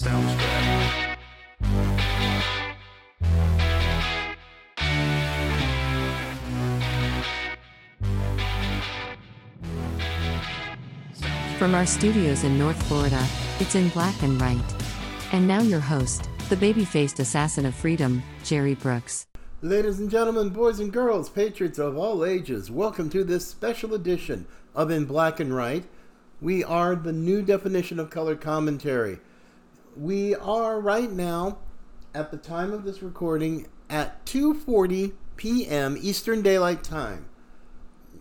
Soundstripe. From our studios in North Florida, it's in black and right. And now your host, the baby faced assassin of freedom, Jerry Brooks. Ladies and gentlemen, boys and girls, patriots of all ages, welcome to this special edition of In Black and Right. We are the new definition of color commentary. We are right now, at the time of this recording, at 2:40 p.m. Eastern Daylight Time.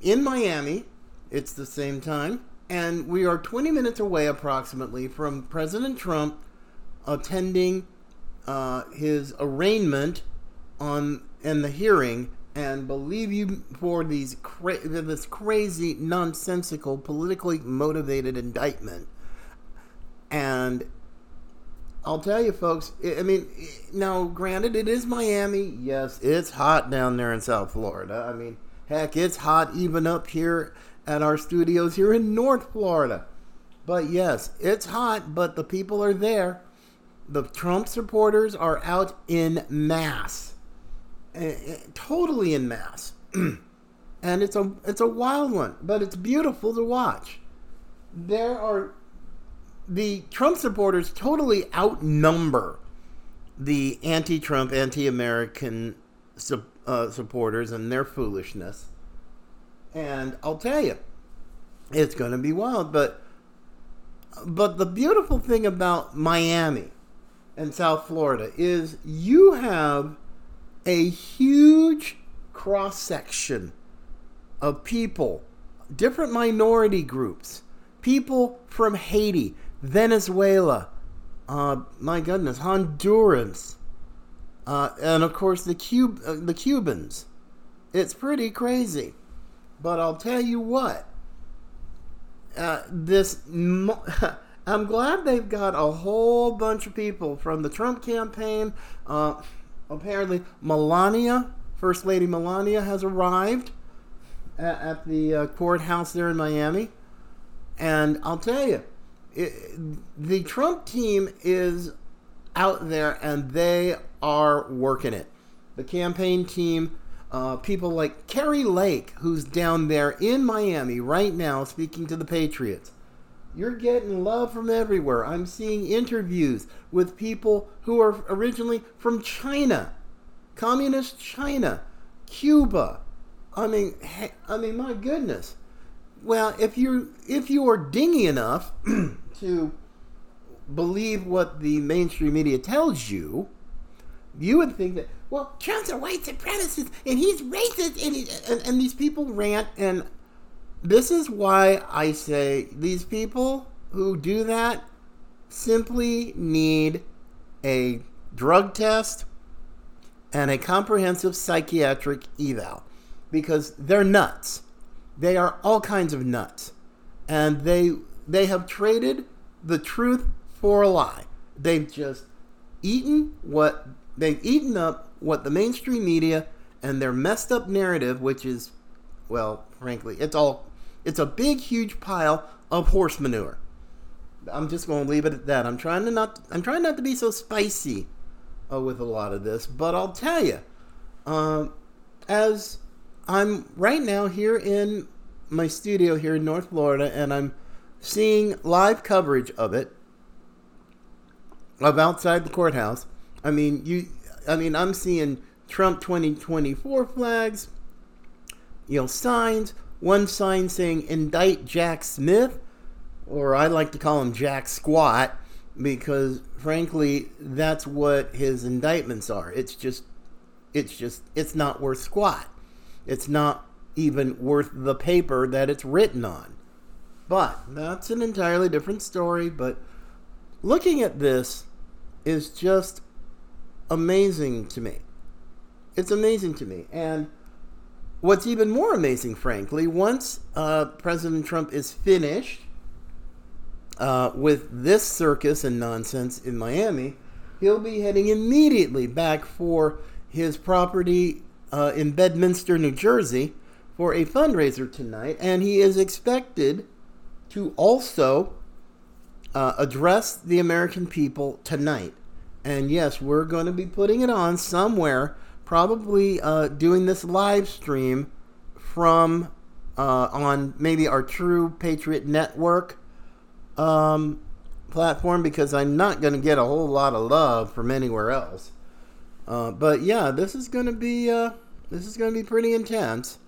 In Miami, it's the same time, and we are 20 minutes away approximately from President Trump attending uh, his arraignment on in the hearing and believe you for these cra- this crazy nonsensical politically motivated indictment and I'll tell you folks I mean now granted it is Miami. Yes it's hot down there in South Florida. I mean heck it's hot even up here at our studios here in North Florida. But yes it's hot but the people are there. The Trump supporters are out in mass. Uh, totally in mass, and it's a it's a wild one, but it's beautiful to watch. There are the Trump supporters totally outnumber the anti-Trump, anti-American uh, supporters and their foolishness. And I'll tell you, it's going to be wild. But but the beautiful thing about Miami and South Florida is you have a huge cross section of people, different minority groups, people from Haiti, Venezuela, uh, my goodness, Honduras, uh, and of course the Cub- uh, the Cubans. It's pretty crazy, but I'll tell you what. Uh, this, mo- I'm glad they've got a whole bunch of people from the Trump campaign. Uh, apparently Melania, First Lady Melania, has arrived at, at the uh, courthouse there in Miami. And I'll tell you, the Trump team is out there and they are working it. The campaign team, uh, people like Kari Lake, who's down there in Miami right now speaking to the Patriots. You're getting love from everywhere. I'm seeing interviews with people who are originally from China, communist China, Cuba. I mean, I mean, my goodness. Well, if you if you are dingy enough to believe what the mainstream media tells you, you would think that well, Trump's a white supremacist and he's racist, and, he, and, and these people rant and this is why I say these people who do that simply need a drug test and a comprehensive psychiatric eval because they're nuts. They are all kinds of nuts. And they they have traded the truth for a lie. They've just eaten what they've eaten up what the mainstream media and their messed up narrative, which is well, frankly, it's all it's a big, huge pile of horse manure. I'm just going to leave it at that. I'm trying to not. I'm trying not to be so spicy uh, with a lot of this, but I'll tell you, um, as I'm right now here in my studio here in North Florida, and I'm seeing live coverage of it of outside the courthouse. I mean, you. I mean, I'm seeing Trump 2024 flags, you know, signs one sign saying indict Jack Smith, or I like to call him Jack Squat, because frankly, that's what his indictments are. It's just, it's just, it's not worth squat. It's not even worth the paper that it's written on. But that's an entirely different story. But looking at this is just amazing to me. It's amazing to me. And What's even more amazing, frankly, once uh, President Trump is finished uh, with this circus and nonsense in Miami, he'll be heading immediately back for his property uh, in Bedminster, New Jersey, for a fundraiser tonight, and he is expected to also uh, address the American people tonight. And yes, we're going to be putting it on somewhere, probably uh, doing this live stream from uh, on maybe our True Patriot Network um, platform because I'm not going to get a whole lot of love from anywhere else. Uh, but yeah, this is to be uh, this is to be pretty intense,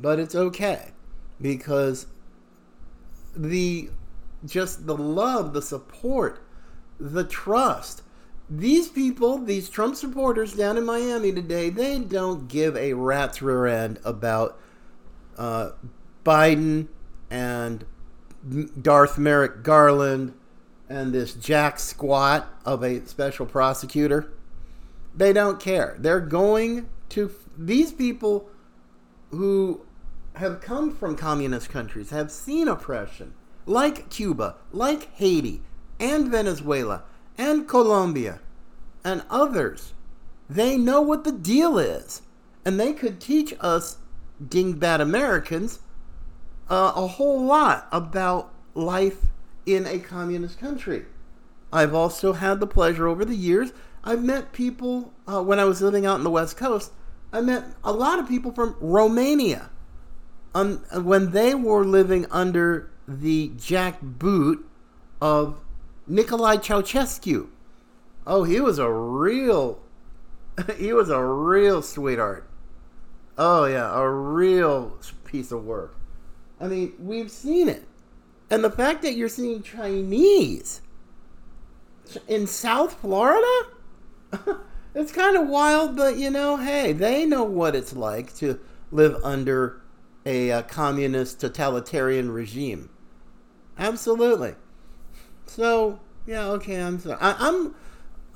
but it's okay because the just the love, the support, the trust. These people, these Trump supporters down in Miami today, they don't give a rat's rear end about uh, Biden and Darth Merrick Garland and this jack squat of a special prosecutor. They don't care. They're going to these people who have come from communist countries, have seen oppression, like Cuba, like Haiti, and Venezuela, and Colombia, and others. They know what the deal is. And they could teach us dingbat Americans uh, a whole lot about life in a communist country. I've also had the pleasure over the years. I've met people uh, when I was living out in the West Coast. I met a lot of people from Romania. Um, when they were living under the jackboot of Nicolae Ceausescu. Oh, he was a real, he was a real sweetheart. Oh yeah, a real piece of work. I mean, we've seen it, and the fact that you're seeing Chinese in South Florida, it's kind of wild. But you know, hey, they know what it's like to live under a, a uh, communist totalitarian regime. Absolutely. So yeah, okay. I'm sorry. I, I'm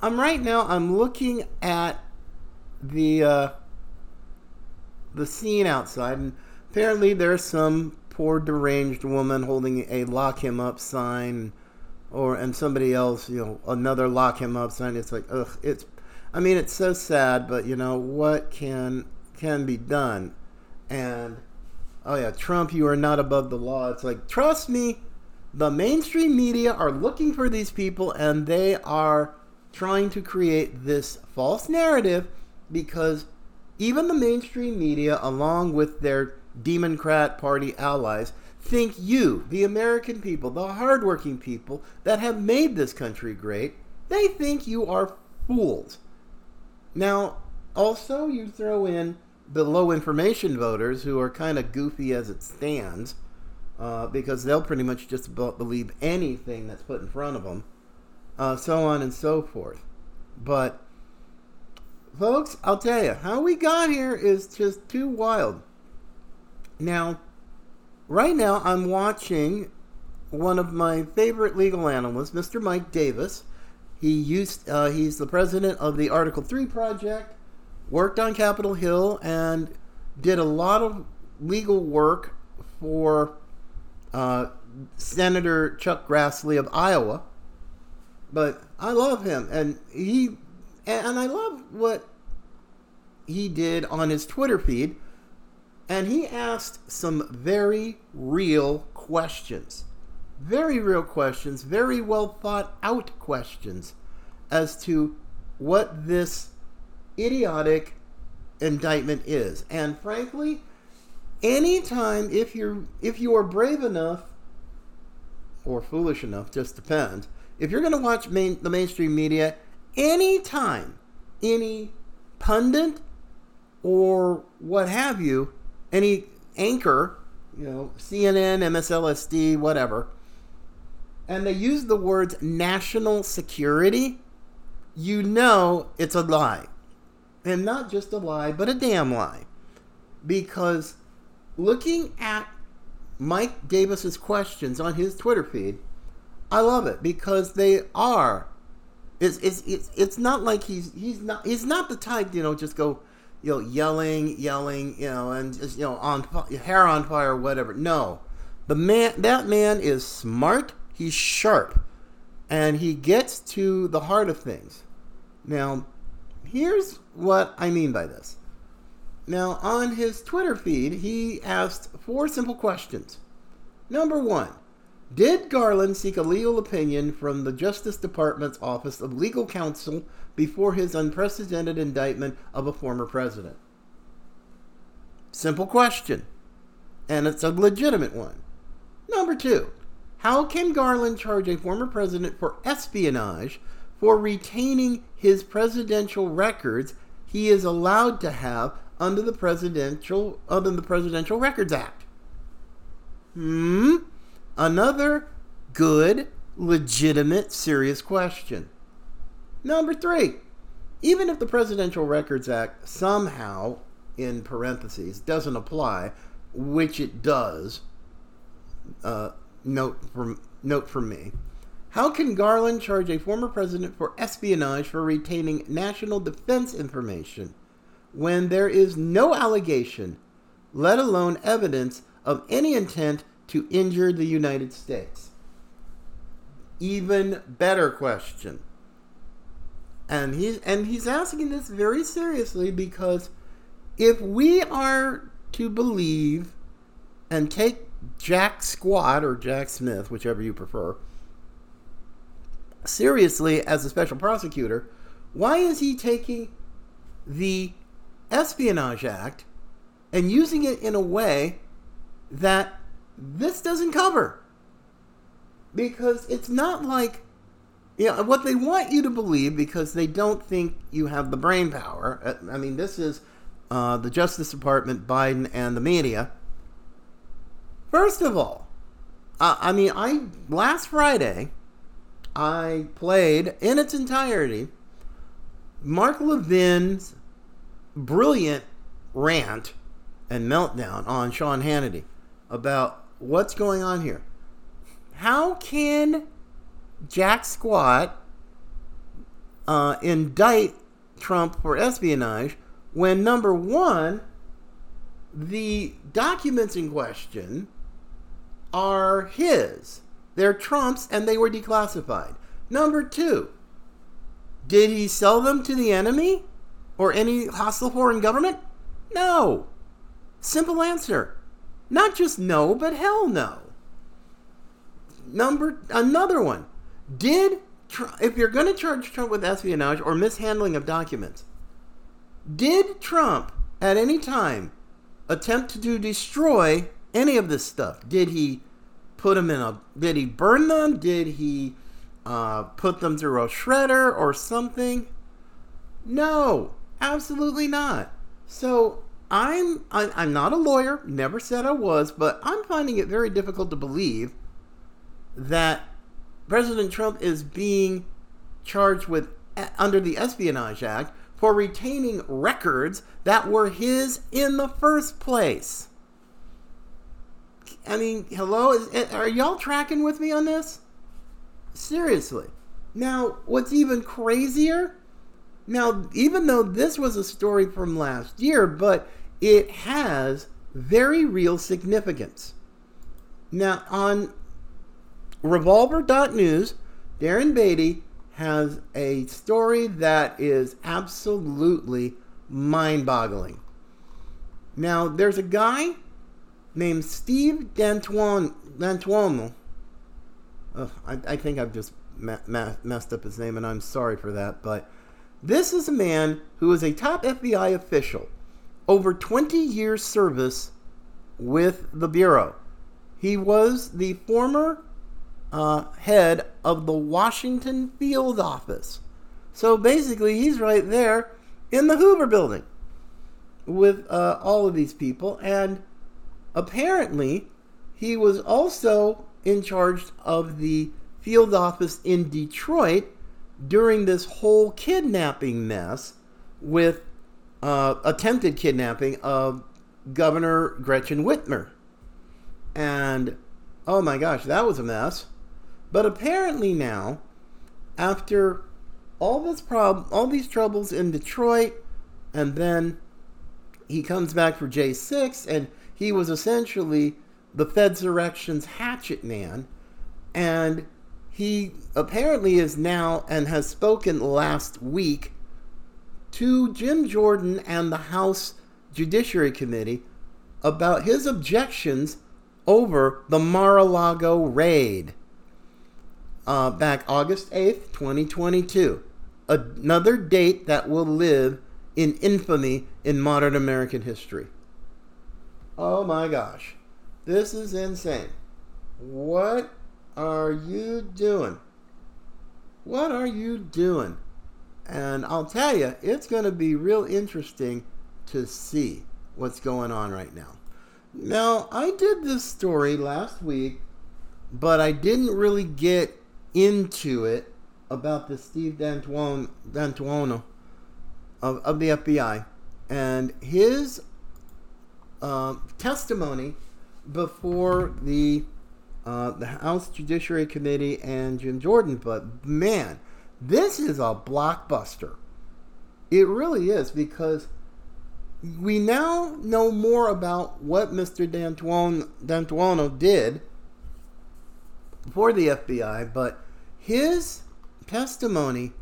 I'm right now. I'm looking at the uh, the scene outside, and apparently there's some poor deranged woman holding a lock him up sign, or and somebody else, you know, another lock him up sign. It's like ugh. It's I mean, it's so sad, but you know what can can be done, and oh yeah, Trump, you are not above the law. It's like, trust me, the mainstream media are looking for these people and they are trying to create this false narrative because even the mainstream media, along with their Democrat Party allies, think you, the American people, the hardworking people that have made this country great, they think you are fools. Now, also, you throw in the low information voters who are kind of goofy as it stands uh, because they'll pretty much just believe anything that's put in front of them, uh, so on and so forth. But, folks, I'll tell you, how we got here is just too wild. Now, right now, I'm watching one of my favorite legal analysts, Mr. Mike Davis. He used uh, he's the president of the Article Three Project worked on Capitol Hill and did a lot of legal work for uh, Senator Chuck Grassley of Iowa. But I love him, and he and I love what he did on his Twitter feed. And he asked some very real questions. Very real questions, very well thought out questions as to what this idiotic indictment is. And frankly, anytime if you're if you are brave enough or foolish enough, just depends. If you're going to watch main, the mainstream media, anytime any pundit or what have you, any anchor, you know, CNN, MSLSD, whatever, and they use the words national security, you know it's a lie. And not just a lie, but a damn lie. Because looking at Mike Davis's questions on his Twitter feed, I love it because they are. It's, it's, it's, it's not like he's he's not he's not the type you know just go you know yelling yelling you know and just you know on hair on fire whatever no the man that man is smart he's sharp and he gets to the heart of things now here's what I mean by this. Now, on his Twitter feed, he asked four simple questions. Number one, Did Garland seek a legal opinion from the Justice Department's Office of Legal Counsel before his unprecedented indictment of a former president? Simple question. And it's a legitimate one. Number two, how can Garland charge a former president for espionage for retaining his presidential records he is allowed to have under the presidential under the Presidential Records Act? Hmm? Another good, legitimate, serious question. Number three, even if the Presidential Records Act somehow, in parentheses, doesn't apply, which it does, uh, note from note from me. How can Garland charge a former president for espionage for retaining national defense information when there is no allegation, let alone evidence, of any intent to injure the United States? Even better question. And he's and he's asking this very seriously because if we are to believe and take Jack Squat or Jack Smith, whichever you prefer, seriously as a special prosecutor, why is he taking the Espionage Act and using it in a way that this doesn't cover? Because it's not like you know, what they want you to believe because they don't think you have the brain power. Uh, I mean, this is uh, the Justice Department, Biden, and the media. First of all, uh, I mean, I last Friday I played in its entirety Mark Levin's brilliant rant and meltdown on Sean Hannity about what's going on here. How can Jack Squat uh, indict Trump for espionage when number one, the documents in question are his. They're Trump's and they were declassified. Number two, did he sell them to the enemy or any hostile foreign government? No. Simple answer. Not just no, but hell no. Number another one. Did if you're going to charge Trump with espionage or mishandling of documents, did Trump at any time attempt to destroy any of this stuff? Did he put them in a? Did he burn them? Did he uh, put them through a shredder or something? No, absolutely not. So I'm I'm not a lawyer. Never said I was, but I'm finding it very difficult to believe that President Trump is being charged with eh, under the Espionage Act for retaining records that were his in the first place. I mean, hello, is, eh, are y'all tracking with me on this? Seriously. Now, what's even crazier? Now, even though this was a story from last year, but it has very real significance. Now, on Revolver.news, Darren Beattie has a story that is absolutely mind boggling. Now, there's a guy named Steve D'Antuono. I, I, think I've just ma- ma- messed up his name, and I'm sorry for that. But this is a man who is a top FBI official, over 20 years' service with the Bureau. He was the former uh, head of the Washington field office. So basically, he's right there in the Hoover building with uh, all of these people. And apparently, he was also in charge of the field office in Detroit during this whole kidnapping mess with uh, attempted kidnapping of Governor Gretchen Whitmer. And oh my gosh, that was a mess. But apparently now, after all this prob- all these troubles in Detroit, and then he comes back for J6, and he was essentially the Fedsurrection's hatchet man, and he apparently is now and has spoken last week to Jim Jordan and the House Judiciary Committee about his objections over the Mar-a-Lago raid uh, back August 8th, 2022. Another date that will live in infamy in modern American history. Oh my gosh. This is insane. What are you doing? What are you doing? And I'll tell you, it's going to be real interesting to see what's going on right now. Now, I did this story last week, but I didn't really get into it about the Steve D'Antuono, D'Antuono of, of the FBI and his uh, testimony before the uh, the House Judiciary Committee and Jim Jordan. But man, this is a blockbuster. It really is because we now know more about what Mr. D'Antuono, D'Antuono did for the FBI, but his testimony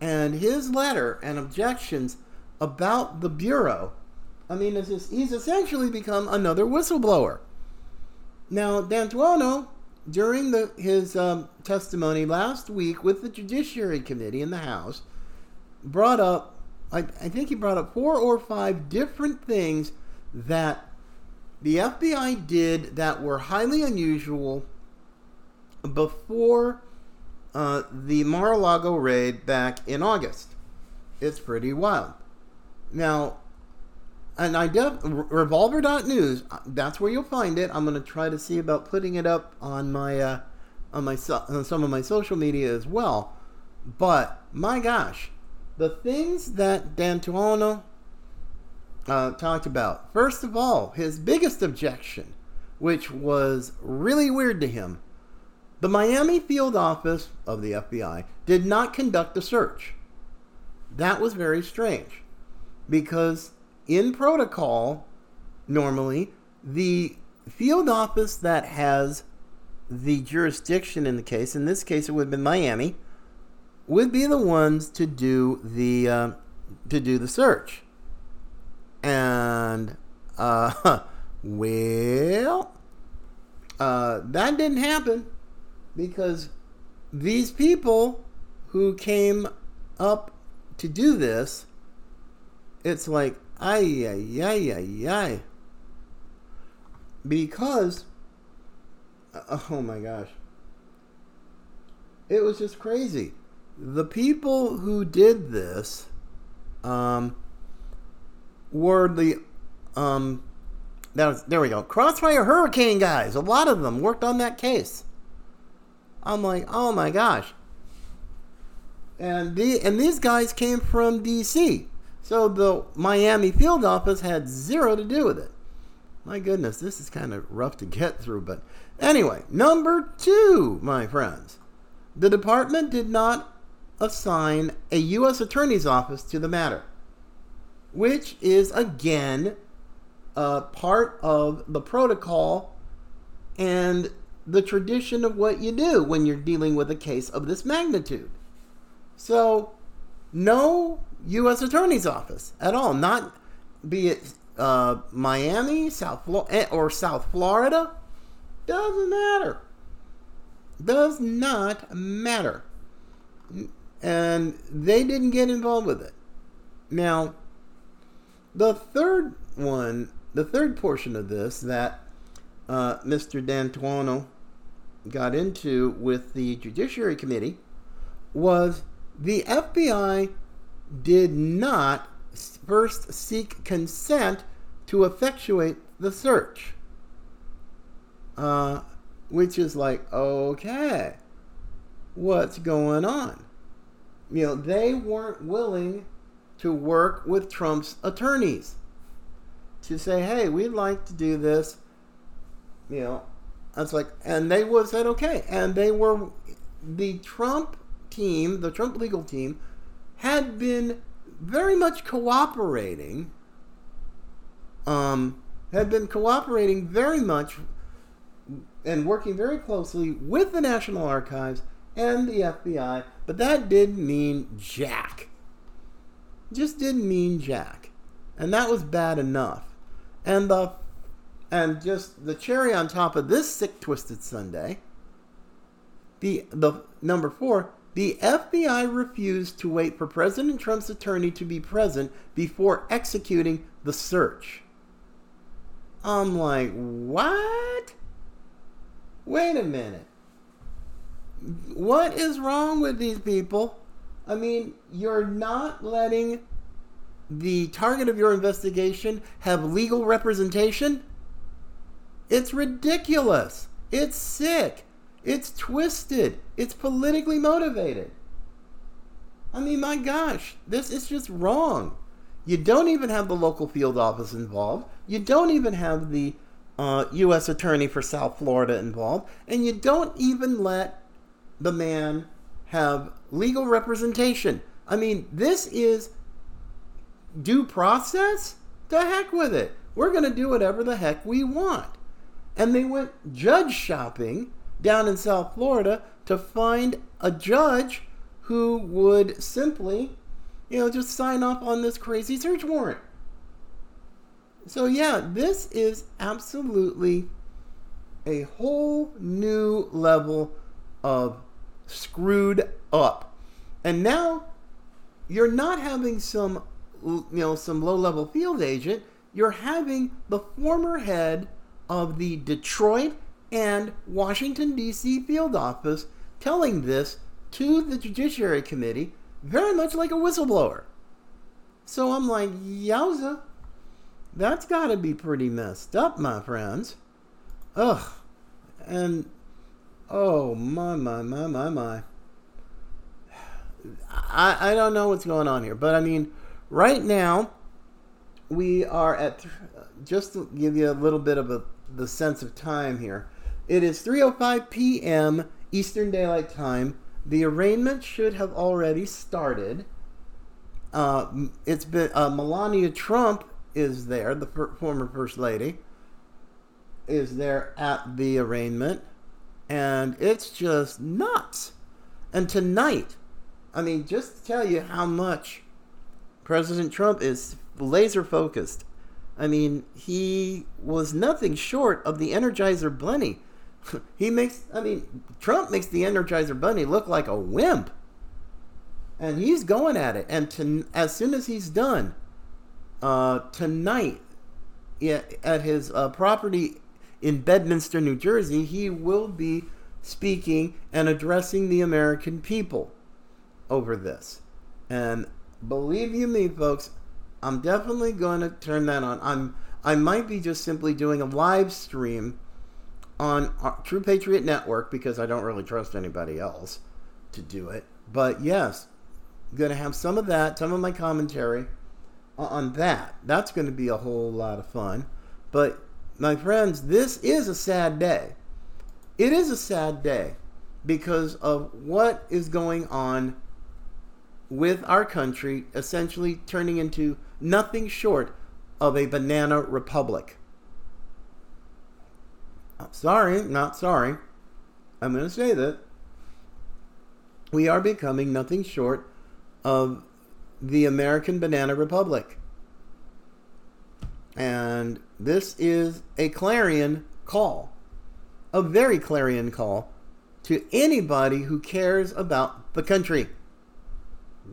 and his letter and objections about the Bureau, I mean, he's essentially become another whistleblower. Now, D'Antuono, during the, his um, testimony last week with the Judiciary Committee in the House, brought up, I, I think he brought up four or five different things that the FBI did that were highly unusual before uh, the Mar-a-Lago raid back in August. It's pretty wild. Now, and I def revolver.news. That's where you'll find it. I'm going to try to see about putting it up on my uh, on my on some of my social media as well. But my gosh, the things that D'Antuono uh, talked about. First of all, his biggest objection, which was really weird to him, the Miami field office of the FBI did not conduct a search. That was very strange because in protocol, normally, the field office that has the jurisdiction in the case, in this case it would have been Miami, would be the ones to do the uh, to do the search. And uh, well, uh, that didn't happen because these people who came up to do this, it's like, ay, ay, ay, ay, ay. Because, uh, oh my gosh, it was just crazy. The people who did this um, were the, um, was, there we go, Crossfire Hurricane guys. A lot of them worked on that case. I'm like, oh my gosh. And the and these guys came from DC. So the Miami field office had zero to do with it. My goodness, this is kind of rough to get through, but anyway, number 2, my friends. The department did not assign a US attorney's office to the matter, which is again a part of the protocol and the tradition of what you do when you're dealing with a case of this magnitude. So, no U.S. Attorney's Office at all. Not be it uh, Miami, South eh, or South Florida. Doesn't matter. Does not matter. And they didn't get involved with it. Now, the third one, the third portion of this that uh, Mr. D'Antuono got into with the Judiciary Committee was the FBI did not first seek consent to effectuate the search. Uh, which is like, okay, what's going on? You know, they weren't willing to work with Trump's attorneys to say, hey, we'd like to do this. You know, was like, and they was said okay, and they were the Trump team, the Trump legal team, had been very much cooperating. Um, had been cooperating very much and working very closely with the National Archives and the FBI, but that didn't mean jack. Just didn't mean jack. And that was bad enough. And the And just the cherry on top of this sick, twisted Sunday, the, the number four, the FBI refused to wait for President Trump's attorney to be present before executing the search. I'm like, what? Wait a minute. What is wrong with these people? I mean, you're not letting the target of your investigation have legal representation? It's ridiculous. It's sick. It's twisted. It's politically motivated. I mean, my gosh, this is just wrong. You don't even have the local field office involved. You don't even have the uh, U.S. Attorney for South Florida involved. And you don't even let the man have legal representation. I mean, this is due process? The heck with it. We're going to do whatever the heck we want. And they went judge shopping down in South Florida to find a judge who would simply, you know, just sign off on this crazy search warrant. So, yeah, this is absolutely a whole new level of screwed up. And now you're not having some, you know, some low level field agent. You're having the former head of the Detroit and Washington, D.C. field office telling this to the Judiciary Committee very much like a whistleblower. So I'm like, yowza, that's got to be pretty messed up, my friends. Ugh. And, oh, my, my, my, my, my. I, I don't know what's going on here, but I mean, right now, we are at, just to give you a little bit of a the sense of time here. It is 3:05 p.m. Eastern Daylight Time. The arraignment should have already started. Uh, it's been uh, Melania Trump is there, the per- former first lady, is there at the arraignment, and it's just nuts. And tonight, I mean, just to tell you how much President Trump is laser focused I mean, he was nothing short of the Energizer Bunny. he makes, I mean, Trump makes the Energizer Bunny look like a wimp. And he's going at it. And to, as soon as he's done, uh, tonight, at his uh, property in Bedminster, New Jersey, he will be speaking and addressing the American people over this. And believe you me, folks, I'm definitely going to turn that on. I'm I might be just simply doing a live stream on True Patriot Network because I don't really trust anybody else to do it. But yes, going to have some of that, some of my commentary on that. That's going to be a whole lot of fun. But my friends, this is a sad day. It is a sad day because of what is going on with our country essentially turning into nothing short of a banana republic. Sorry, not sorry. I'm going to say that. We are becoming nothing short of the American Banana Republic. And this is a clarion call, a very clarion call to anybody who cares about the country.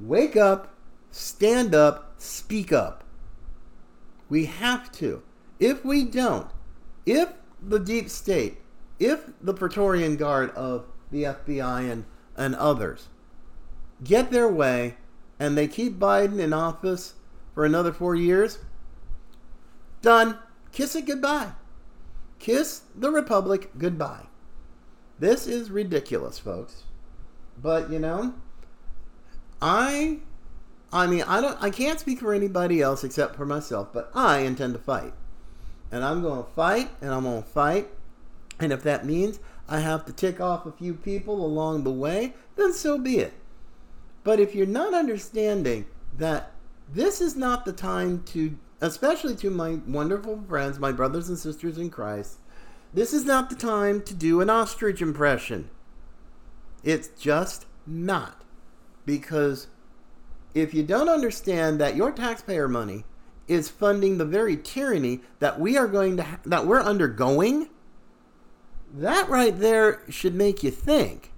Wake up, stand up, speak up. We have to. If we don't, if the deep state, if the Praetorian Guard of the FBI and, and others get their way and they keep Biden in office for another four years, done. Kiss it goodbye. Kiss the Republic goodbye. This is ridiculous, folks. But, you know, I I mean, I don't I can't speak for anybody else except for myself, but I intend to fight. And I'm going to fight and I'm going to fight. And if that means I have to tick off a few people along the way, then so be it. But if you're not understanding that this is not the time to especially to my wonderful friends, my brothers and sisters in Christ, this is not the time to do an ostrich impression. It's just not. Because if you don't understand that your taxpayer money is funding the very tyranny that we are going to ha- that we're undergoing. That right there should make you think.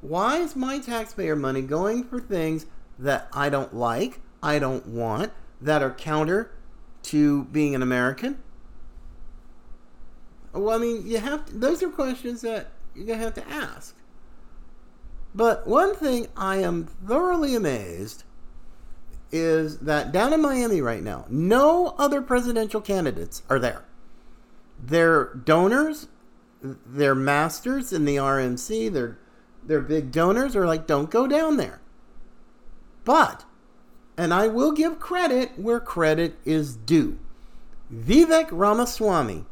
Why is my taxpayer money going for things that I don't like, I don't want, that are counter to being an American? Well, I mean, you have to, those are questions that you're gonna have to ask. But one thing I am thoroughly amazed is that down in Miami right now, no other presidential candidates are there. Their donors, their masters in the RNC, their their big donors are like, don't go down there. But, and I will give credit where credit is due. Vivek Ramaswamy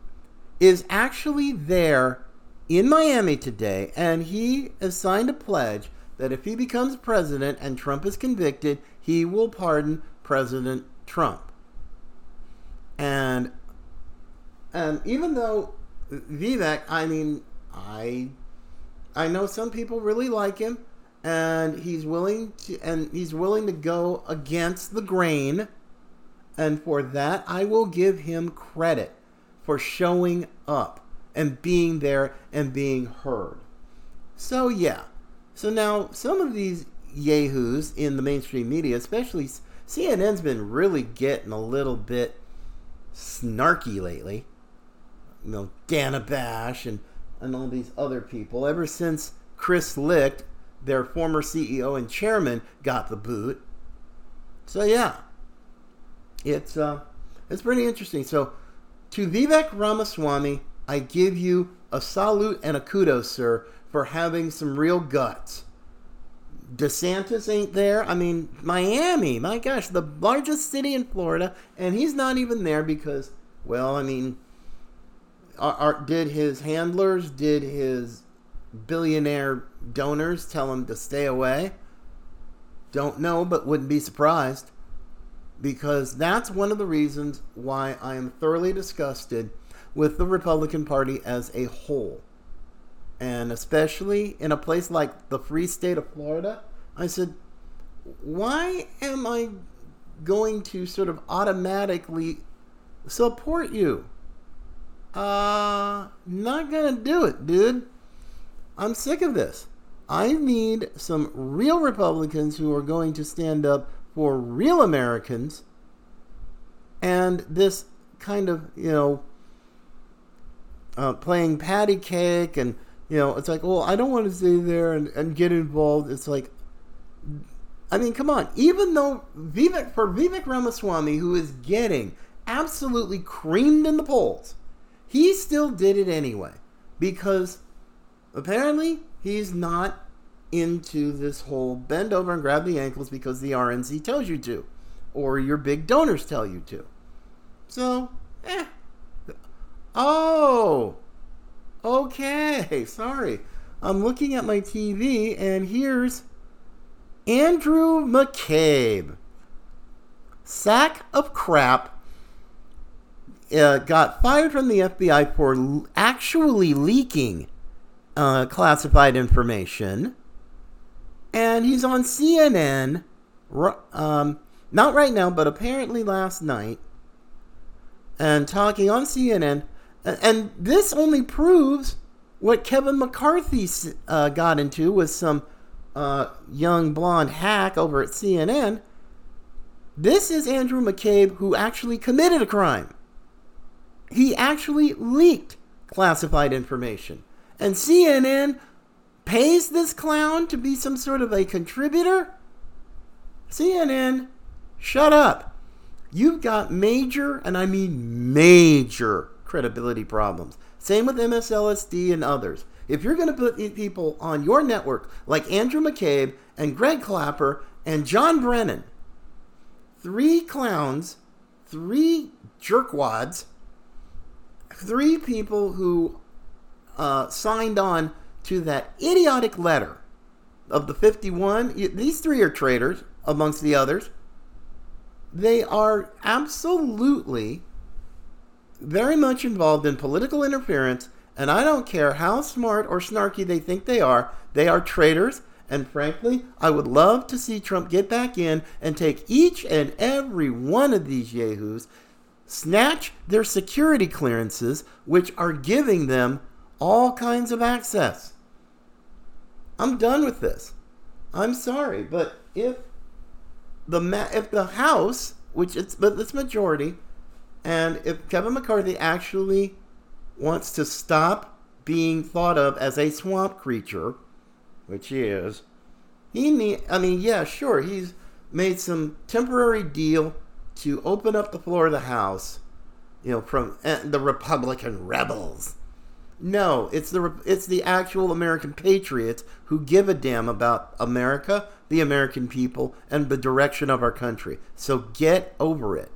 is actually there in Miami today, and he has signed a pledge that if he becomes president and Trump is convicted, he will pardon President Trump. And and even though Vivek, I mean, I I know some people really like him, and he's willing to and he's willing to go against the grain, and for that I will give him credit for showing up and being there and being heard. So yeah. So now some of these yahoos in the mainstream media, especially CNN's been really getting a little bit snarky lately. You know, Dana Bash and and all these other people ever since Chris Licht, their former CEO and chairman, got the boot. So yeah. It's uh it's pretty interesting. So to Vivek Ramaswamy, I give you a salute and a kudos, sir, for having some real guts. DeSantis ain't there. I mean, Miami, my gosh, the largest city in Florida, and he's not even there because, well, I mean, are, are, did his handlers, did his billionaire donors tell him to stay away? Don't know, but wouldn't be surprised because that's one of the reasons why I am thoroughly disgusted with the Republican Party as a whole. And especially in a place like the free state of Florida, I said, why am I going to sort of automatically support you? Uh, not gonna do it, dude. I'm sick of this. I need some real Republicans who are going to stand up for real Americans and this kind of, you know, uh, playing patty cake and, you know, it's like, well, I don't want to stay there and, and get involved. It's like, I mean, come on. Even though Vivek, for Vivek Ramaswamy, who is getting absolutely creamed in the polls, he still did it anyway because apparently he's not into this whole bend over and grab the ankles because the RNC tells you to, or your big donors tell you to. So, eh. Oh, okay. Sorry. I'm looking at my TV, and here's Andrew McCabe. Sack of crap. Uh, got fired from the FBI for actually leaking uh, classified information and he's on CNN. Um, not right now, but apparently last night, and talking on CNN. And this only proves what Kevin McCarthy uh, got into with some uh, young blonde hack over at CNN. This is Andrew McCabe who actually committed a crime. He actually leaked classified information. And CNN pays this clown to be some sort of a contributor? CNN, shut up. You've got major, and I mean major, credibility problems. Same with MSLSD and others. If you're going to put people on your network like Andrew McCabe and Greg Clapper and John Brennan, three clowns, three jerkwads, three people who uh, signed on to that idiotic letter of the 51. These three are traitors, amongst the others. They are absolutely very much involved in political interference, and I don't care how smart or snarky they think they are, they are traitors, And frankly, I would love to see Trump get back in and take each and every one of these yahoos, snatch their security clearances, which are giving them all kinds of access. I'm done with this. I'm sorry, but if the ma- if the House, which it's but it's majority, and if Kevin McCarthy actually wants to stop being thought of as a swamp creature, which he is, he need. I mean, yeah, sure, he's made some temporary deal to open up the floor of the House, you know, from uh, the Republican rebels no, it's the it's the actual American patriots who give a damn about America, the American people, and the direction of our country. So get over it.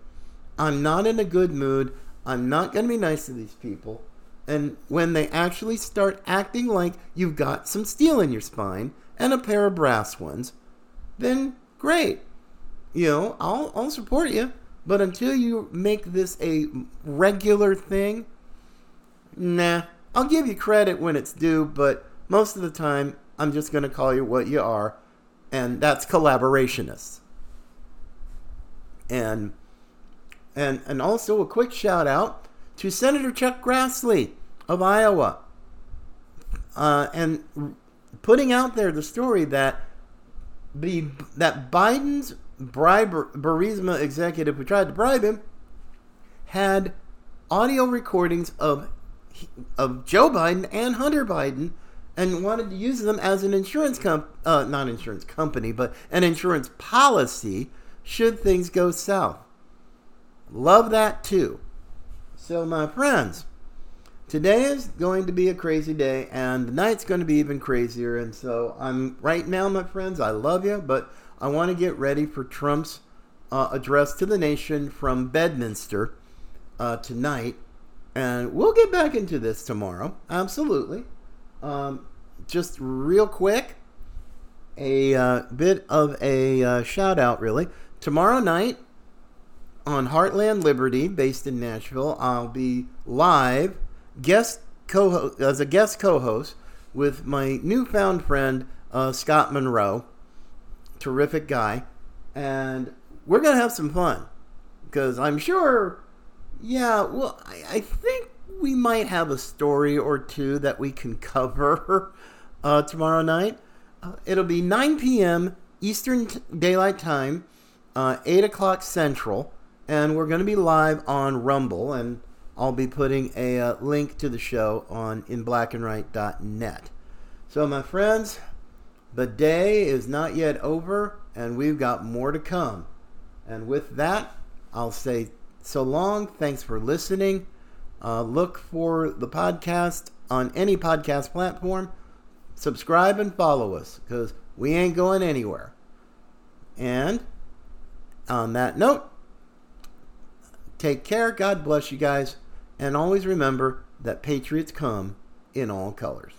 I'm not in a good mood. I'm not going to be nice to these people. And when they actually start acting like you've got some steel in your spine and a pair of brass ones, then great. You know, I'll I'll support you. But until you make this a regular thing, nah, I'll give you credit when it's due, but most of the time, I'm just going to call you what you are, and that's collaborationists. And and and also a quick shout out to Senator Chuck Grassley of Iowa, uh, and putting out there the story that the that Biden's bribe Burisma executive who tried to bribe him had audio recordings of of Joe Biden and Hunter Biden and wanted to use them as an insurance comp uh, not insurance company, but an insurance policy should things go south. Love that too. So my friends, today is going to be a crazy day and the night's going to be even crazier and so I'm right now my friends, I love you, but I want to get ready for Trump's uh, address to the nation from Bedminster uh, tonight and we'll get back into this tomorrow. Absolutely. Um, just real quick, a uh, bit of a uh, shout out, really. Tomorrow night on Heartland Liberty, based in Nashville, I'll be live guest co as a guest co-host with my newfound friend uh, Scott Monroe. Terrific guy, and we're gonna have some fun because I'm sure yeah, well, I, I, think we might have a story or two that we can cover uh, tomorrow night. Uh, it'll be 9 p.m. Eastern Daylight Time, uh, 8 o'clock Central, and we're going to be live on Rumble, and I'll be putting a uh, link to the show on inblackandright.net. So, my friends, the day is not yet over, and we've got more to come. And with that, I'll say so long. Thanks for listening. Uh, look for the podcast on any podcast platform. Subscribe and follow us because we ain't going anywhere. And on that note, take care. God bless you guys. And always remember that Patriots come in all colors.